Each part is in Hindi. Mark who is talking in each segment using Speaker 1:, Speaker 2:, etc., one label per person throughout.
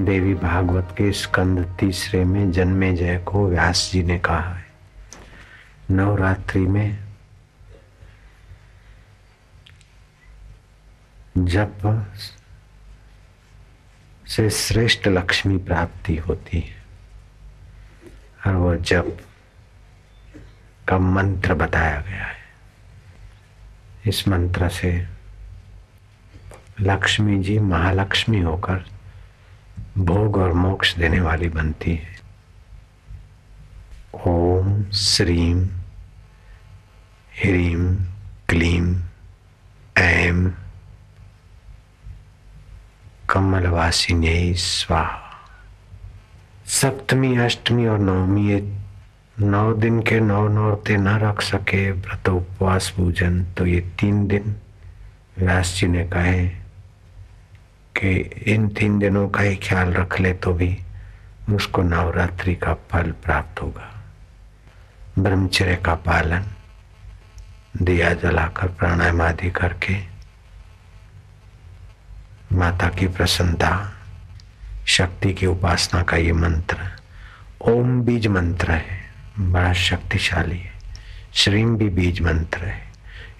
Speaker 1: देवी भागवत के स्कंद तीसरे में जन्मे जय को व्यास जी ने कहा है। नवरात्रि में जप से श्रेष्ठ लक्ष्मी प्राप्ति होती है। और वो जप का मंत्र बताया गया है। इस मंत्र से लक्ष्मी जी महालक्ष्मी होकर भोग और मोक्ष देने वाली बनती है। ओम श्रीम ह्रीम क्लीम ऐम कमलवासिनी स्वाहा। सप्तमी, अष्टमी और नवमी, ये नौ दिन के नौ नौरते न रख सके व्रत उपवास पूजन तो ये तीन दिन व्यास जी ने कहे कि इन तीन दिनों का ही ख्याल रख ले तो भी मुझको नवरात्रि का फल प्राप्त होगा। ब्रह्मचर्य का पालन, दिया जलाकर प्राणायाम आदि करके, माता की प्रसन्नता, शक्ति की उपासना का ये मंत्र, ओम बीज मंत्र है, बड़ा शक्तिशाली है। श्रीम भी बीज मंत्र है,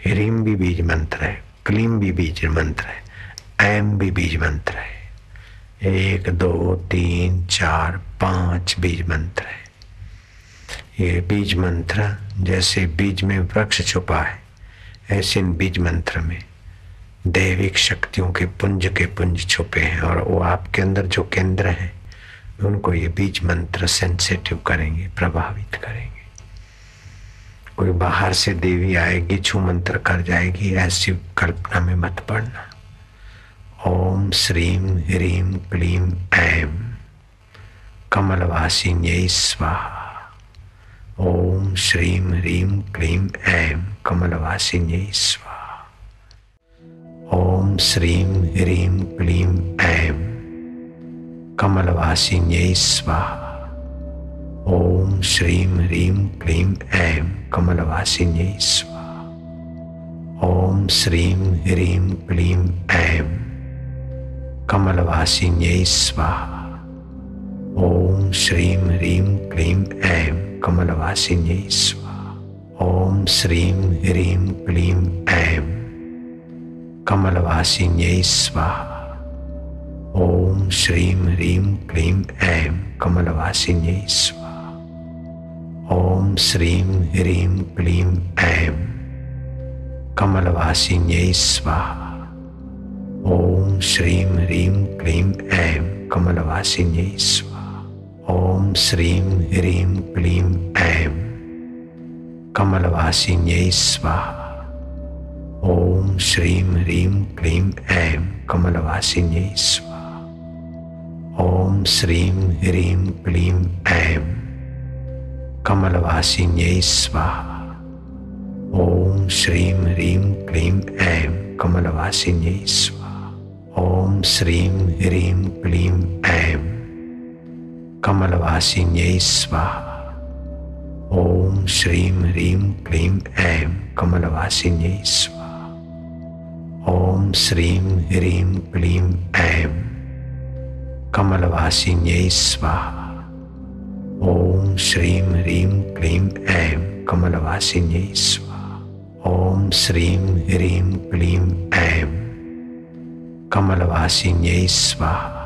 Speaker 1: ह्रीम भी बीज मंत्र है, क्लीम भी बीज मंत्र है। एम भी बीज मंत्र है। एक, दो, तीन, चार, पाँच बीज मंत्र है। ये बीज मंत्र जैसे बीज में वृक्ष छुपा है, ऐसे इन बीज मंत्र में दैविक शक्तियों के पुंज के पुंज छुपे हैं और वो आपके अंदर जो केंद्र हैं, उनको ये बीज मंत्र सेंसिटिव करेंगे, प्रभावित करेंगे। कोई बाहर से देवी आएगी, छू मंत्र कर जाएगी, ऐसी कल्पना में मत पड़ना। ओम श्रीम ह्रीम क्लीम ऐम कमलवासिन्यै स्वाहा। ओम श्रीम ह्रीम क्लीम ऐम कमलवासिन्यै स्वाहा। ओम श्रीम ह्रीम क्लीम ऐम कमलवासिन्यै स्वाहा। ओम श्रीम ह्रीम क्लीम ऐम कमलवासिन्यै स्वाहा। ओम श्रीम ह्रीम क्लीम ऐम कमलवासिन्यै स्वाहा। ओम श्रीं ह्रीं क्लीं ऐं कमलवासिन्यै स्वाहा। ओम श्रीं ह्रीं क्लीं ऐं कमलवासिन्यै स्वाहा। ओम श्रीं ह्रीं क्लीं ऐं कमलवासिन्यै स्वाहा। ओम श्रीं ह्रीं क्लीं ऐं कमलवासिन्यै स्वाहा। ओम श्रीं ह्रीं क्लीं ऐं कमलवासिन्यै स्वाहा। ओम श्रीं ह्रीं क्लीं ऐं कमलवासिन्यै स्वाहा। ओम श्रीं ह्रीं क्लीं ऐं कमलवासिन्यै स्वाहा। ओम श्रीं ह्रीं क्लीं ऐं कमलवासिन्यै स्वाहा। ओम श्रीं ह्रीं क्लीं ऐं कमलवासिन्यै स्वाहा। ओम श्रीं ह्रीं क्लीं ऐं कमलवासिन्यै स्वाहा। ओम श्रीं ह्रीं क्लीं ऐं कमलवासिन्यै स्वाहा। ओम श्रीं ह्रीं क्लीं ऐं कमलवासिन्यै स्वाहा। ओम श्रीं ह्रीं क्लीं ऐं कमलवासिन्यै स्वाहा। ओम श्रीं ह्रीं क्लीं ऐं कमलवासिन्यै स्वाहा।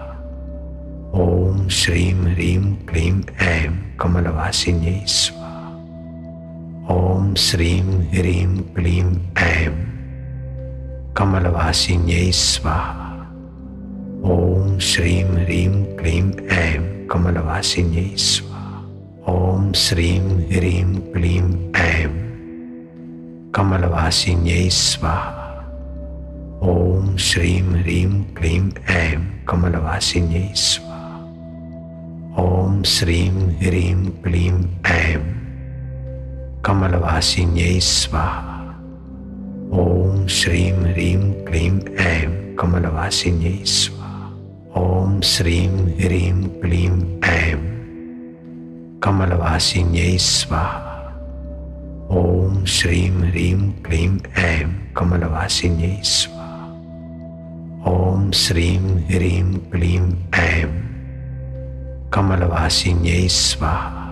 Speaker 1: ओम श्रीं ह्रीं क्लीं ऐं कमलवासिन्यै स्वाहा। ओम श्रीं ह्रीं क्लीं ऐं कमलवासिन्यै स्वाहा। ओम श्रीं ह्रीं क्लीं ऐं कमलवासिन्यै स्वाहा। ओम श्रीं ह्रीं क्लीं ऐं कमलवासिन्यै स्वाहा। ओम श्रीं ह्रीं क्लीं ऐं कमलवासिन्यै स्वाहा। ओम श्रीं ह्रीं क्लीं ऐं कमलवासिन्यै स्वाहा। ओम श्रीं ह्रीं क्लीं ऐं कमलवासिन्यै स्वाहा। ओम श्रीं ह्रीं क्लीं ऐं कमलवासिन्यै स्वाहा। ओम श्रीं ह्रीं क्लीं ऐं कमलवासिन्यै स्वाहा। ओम श्रीं ह्रीं क्लीं ऐं कमलवासिन्यै स्वाहा।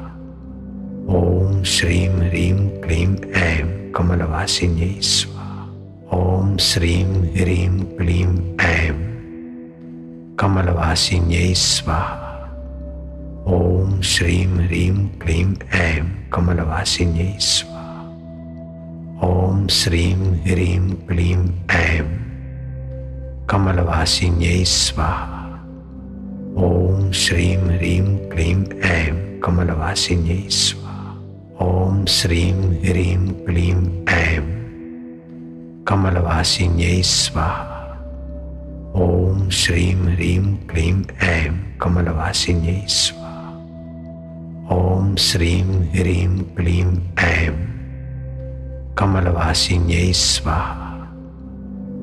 Speaker 1: ॐ श्रीं ह्रीं क्लीं ऐं कमलवासिन्यै स्वाहा। ॐ श्रीं ह्रीं क्लीं ऐं कमलवासिन्यै स्वाहा। ॐ श्रीं ह्रीं क्लीं ऐं कमलवासिन्यै स्वाहा। ॐ श्रीं ह्रीं क्लीं ऐं कमलवासिन्यै स्वाहा। ॐ श्रीं ह्रीं क्लीं ऐं कमलवासिन्यै स्वाहा। ॐ श्रीं ह्रीं क्लीं ऐं कमलवासिन्यै स्वाहा। ॐ श्रीं ह्रीं क्लीं ऐं कमलवासिन्यै स्वाहा। ॐ श्रीं ह्रीं क्लीं ऐं कमलवासिन्यै स्वाहा।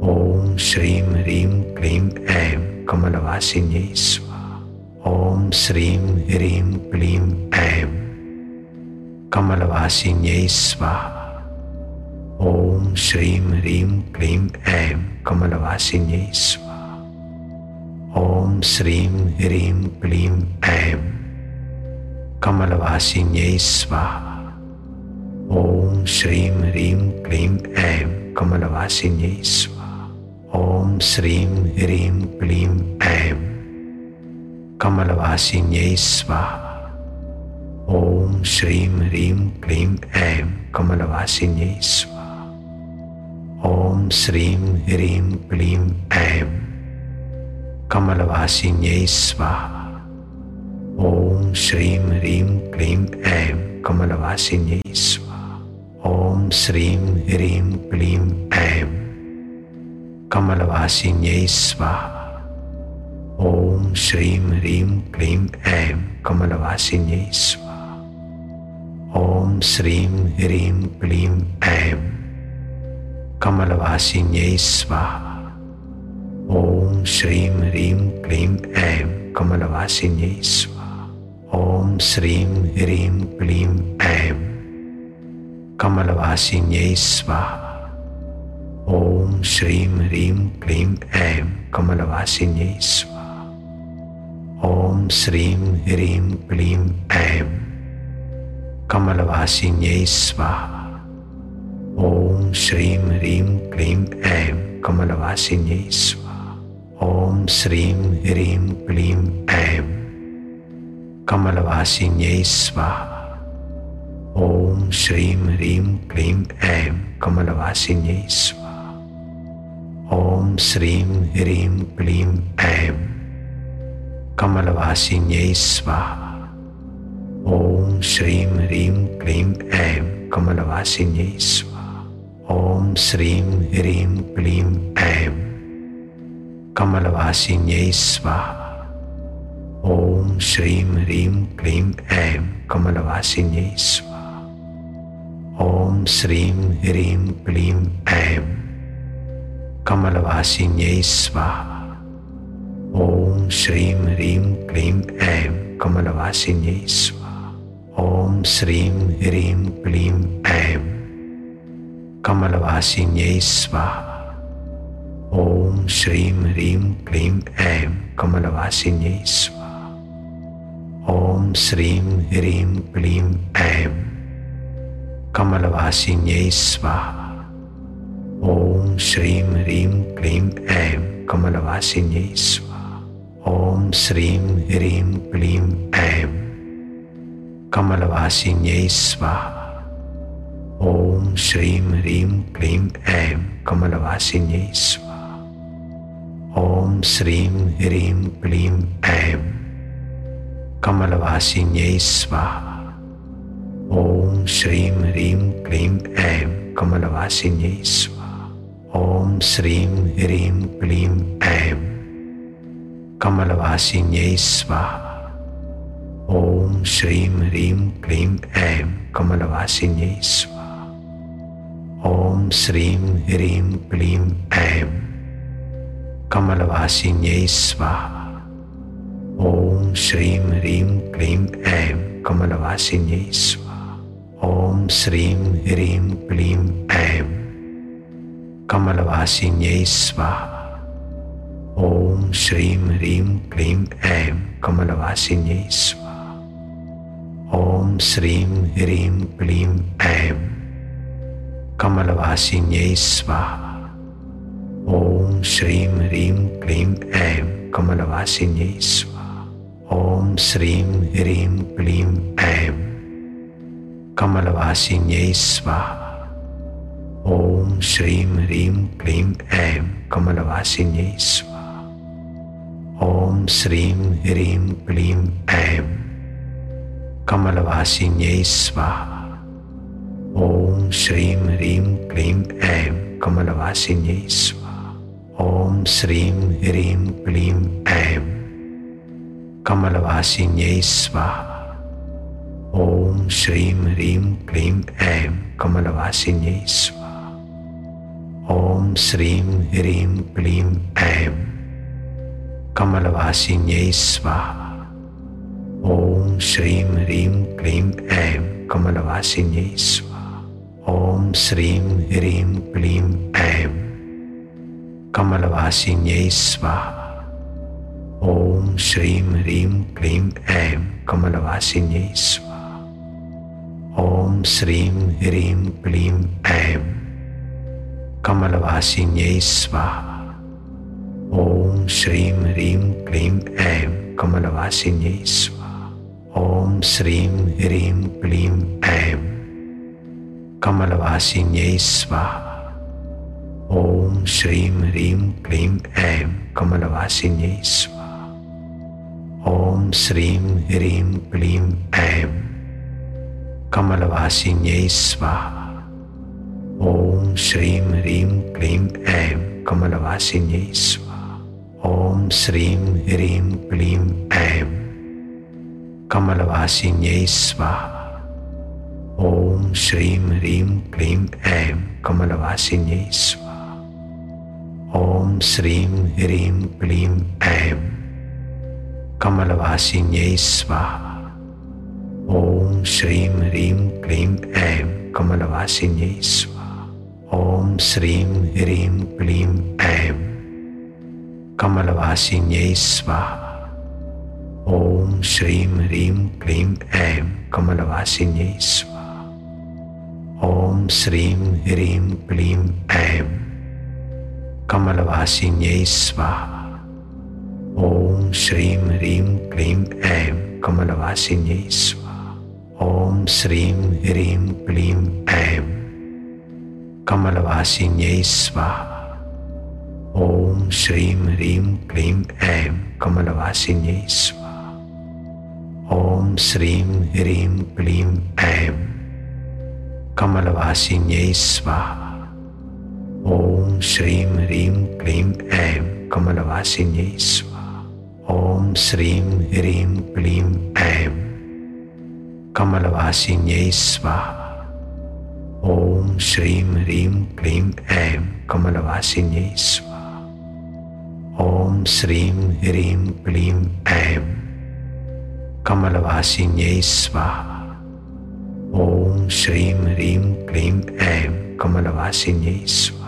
Speaker 1: ॐ श्रीं ह्रीं क्लीं ऐं कमलवासिन्यै स्वाहा। ॐ श्रीं ह्रीं क्लीं ऐं कमलवासिन्यै स्वाहा। ॐ श्रीं ह्रीं क्लीं ऐं कमलवासिन्यै स्वाहा। ॐ श्रीं ह्रीं क्लीं ऐं कमलवासिन्यै स्वाहा। ॐ श्रीं ह्रीं क्लीं ऐं कमलवासिन्यै स्वाहा। ॐ श्रीं ह्रीं क्लीं ऐं कमलवासिन्यै स्वाहा। ॐ श्रीं ह्रीं क्लीं ऐं कमलवासिन्यै स्वाहा। ॐ श्रीं ह्रीं क्लीं ऐं कमलवासिन्यै स्वाहा। ॐ श्रीं ह्रीं क्लीं ऐं कमलवासिन्यै स्वाहा। ॐ श्रीं ह्रीं क्लीं ऐं कमलवासिन्यै स्वाहा। ॐ श्रीं ह्रीं क्लीं ऐं कमलवासिन्यै स्वाहा। ॐ श्रीं ह्रीं क्लीं ऐं कमलवासिन्यै स्वाहा। ॐ श्रीं ह्रीं क्लीं ऐं कमलवासिन्यै स्वाहा। ॐ श्रीं ह्रीं क्लीं ऐं कमलवासिन्यै स्वाहा। ॐ श्रीं ह्रीं क्लीं ऐं कमलवासिन्यै स्वाहा। ॐ श्रीं ह्रीं क्लीं ऐं कमलवासिन्यै स्वाहा। ॐ श्रीं ह्रीं क्लीं ऐं कमलवासिन्यै स्वाहा। ॐ श्रीं ह्रीं क्लीं ऐं कमलवासिन्यै स्वाहा। ॐ श्रीं ह्रीं क्लीं ऐं कमलवासिन्यै स्वाहा। ॐ श्रीं ह्रीं क्लीं ऐं कमलवासिन्यै स्वाहा। ॐ श्रीं ह्रीं क्लीं ऐं कमलवासिन्यै स्वाहा। ॐ श्रीं ह्रीं क्लीं ऐं कमलवासिन्यै स्वाहा। ॐ श्रीं ह्रीं क्लीं ऐं कमलवासिन्यै स्वाहा। ॐ श्रीं ह्रीं क्लीं ऐं कमलवासिन्यै स्वाहा। ॐ श्रीं ह्रीं क्लीं ऐं कमलवासिन्यै स्वाहा। ॐ श्रीं ह्रीं क्लीं ऐं कमलवासिन्यै स्वाहा। ॐ श्रीं ह्रीं क्लीं ऐं कमलवासिन्यै स्वाहा। ॐ श्रीं ह्रीं क्लीं ऐं कमलवासिन्यै स्वाहा। ॐ श्रीं ह्रीं क्लीं ऐं कमलवासिन्यै स्वाहा। ॐ श्रीं ह्रीं क्लीं ऐं कमलवासिन्यै स्वाहा। ॐ श्रीं ह्रीं क्लीं ऐं कमलवासिन्यै स्वाहा। ॐ श्रीं ह्रीं क्लीं ऐं कमलवासिन्यै स्वाहा। ॐ श्रीं ह्रीं क्लीं ऐं कमलवासिन्यै स्वाहा। श्रीं ह्रीं क्लीं ऐं कमलवासिन्यै स्वाहा ॐ श्रीं ह्रीं क्लीं ऐं कमलवासिन्यै स्वाहा ॐ श्रीं ह्रीं क्लीं ऐं कमलवासिन्यै स्वाहा ॐ श्रीं ह्रीं क्लीं ऐं कमलवासिन्यै स्वाहा ॐ श्रीं ह्रीं क्लीं ऐं कमलवासिन्यै स्वाहा। ॐ श्रीं ह्रीं क्लीं ऐं कमलवासिन्यै स्वाहा। ॐ श्रीं ह्रीं क्लीं ऐं कमलवासिन्यै स्वाहा। ॐ श्रीं ह्रीं क्लीं ऐं कमलवासिन्यै स्वाहा। ॐ श्रीं ह्रीं क्लीं ऐं कमलवासिन्यै स्वाहा। ॐ श्रीं ह्रीं क्लीं ऐं कमलवासिन्यै स्वाहा। ॐ श्रीं ह्रीं क्लीं ऐं कमलवासिन्यै स्वाहा। ॐ श्रीं ह्रीं क्लीं ऐं कमलवासिन्यै स्वाहा। ॐ श्रीं ह्रीं क्लीं ऐं कमलवासिन्यै स्वाहा। ॐ श्रीं ह्रीं क्लीं ऐं कमलवासिन्यै स्वाहा। ॐ श्रीं ह्रीं क्लीं ऐं कमलवासिन्यै स्वाहा। ॐ श्रीं ह्रीं क्लीं ऐं कमलवासिन्यै स्वाहा। ॐ श्रीं ह्रीं क्लीं ऐं कमलवासिन्यै स्वाहा। ॐ श्रीं ह्रीं क्लीं ऐं कमलवासिन्यै स्वाहा। ॐ श्रीं ह्रीं क्लीं ऐं कमलवासिन्यै स्वाहा। ॐ श्रीं ह्रीं क्लीं ऐं कमलवासिन्यै स्वाहा। ॐ श्रीं ह्रीं क्लीं ऐं कमलवासिन्यै स्वाहा। ॐ श्रीं ह्रीं क्लीं ऐं कमलवासिन्यै स्वाहा। ॐ श्रीं ह्रीं क्लीं ऐं कमलवासिन्यै स्वाहा। ॐ श्रीं ह्रीं क्लीं ऐं कमलवासिन्यै स्वाहा। ॐ श्रीं ह्रीं क्लीं ऐं कमलवासिन्यै स्वाहा। ॐ श्रीं ह्रीं क्लीं ऐं कमलवासिन्यै स्वाहा। ॐ श्रीं ह्रीं क्लीं ऐं कमलवासिन्यै स्वाहा। ॐ श्रीं ह्रीं क्लीं ऐं कमलवासिन्यै स्वाहा। ॐ श्रीं ह्रीं क्लीं ऐं कमलवासिन्यै स्वाहा। ॐ श्रीं ह्रीं क्लीं ऐं कमलवासिन्यै स्वाहा। ॐ श्रीं ह्रीं क्लीं ऐं कमलवासिन्यै स्वाहा। ॐ श्रीं ह्रीं क्लीं ऐं कमलवासिन्यै स्वाहा। ॐ श्रीं ह्रीं क्लीं ऐं कमलवासिन्यै स्वाहा। ॐ श्रीं ह्रीं क्लीं ऐं कमलवासिन्यै स्वाहा। ॐ श्रीं ह्रीं क्लीं ऐं कमलवासिन्यै स्वाहा। ॐ श्रीं ह्रीं क्लीं ऐं कमलवासिन्यै स्वाहा। ॐ श्रीं ह्रीं क्लीं ऐं कमलवासिन्यै स्वाहा। ॐ श्रीम ह्रीम क्लीम ऐं कमलवासिनी स्वाहा। ओम श्रीम ह्रीम क्लीम ऐं कमलवासिनी स्वाहा। ओम श्रीम ह्रीम क्लीम ऐं कमलवासिनी स्वाहा।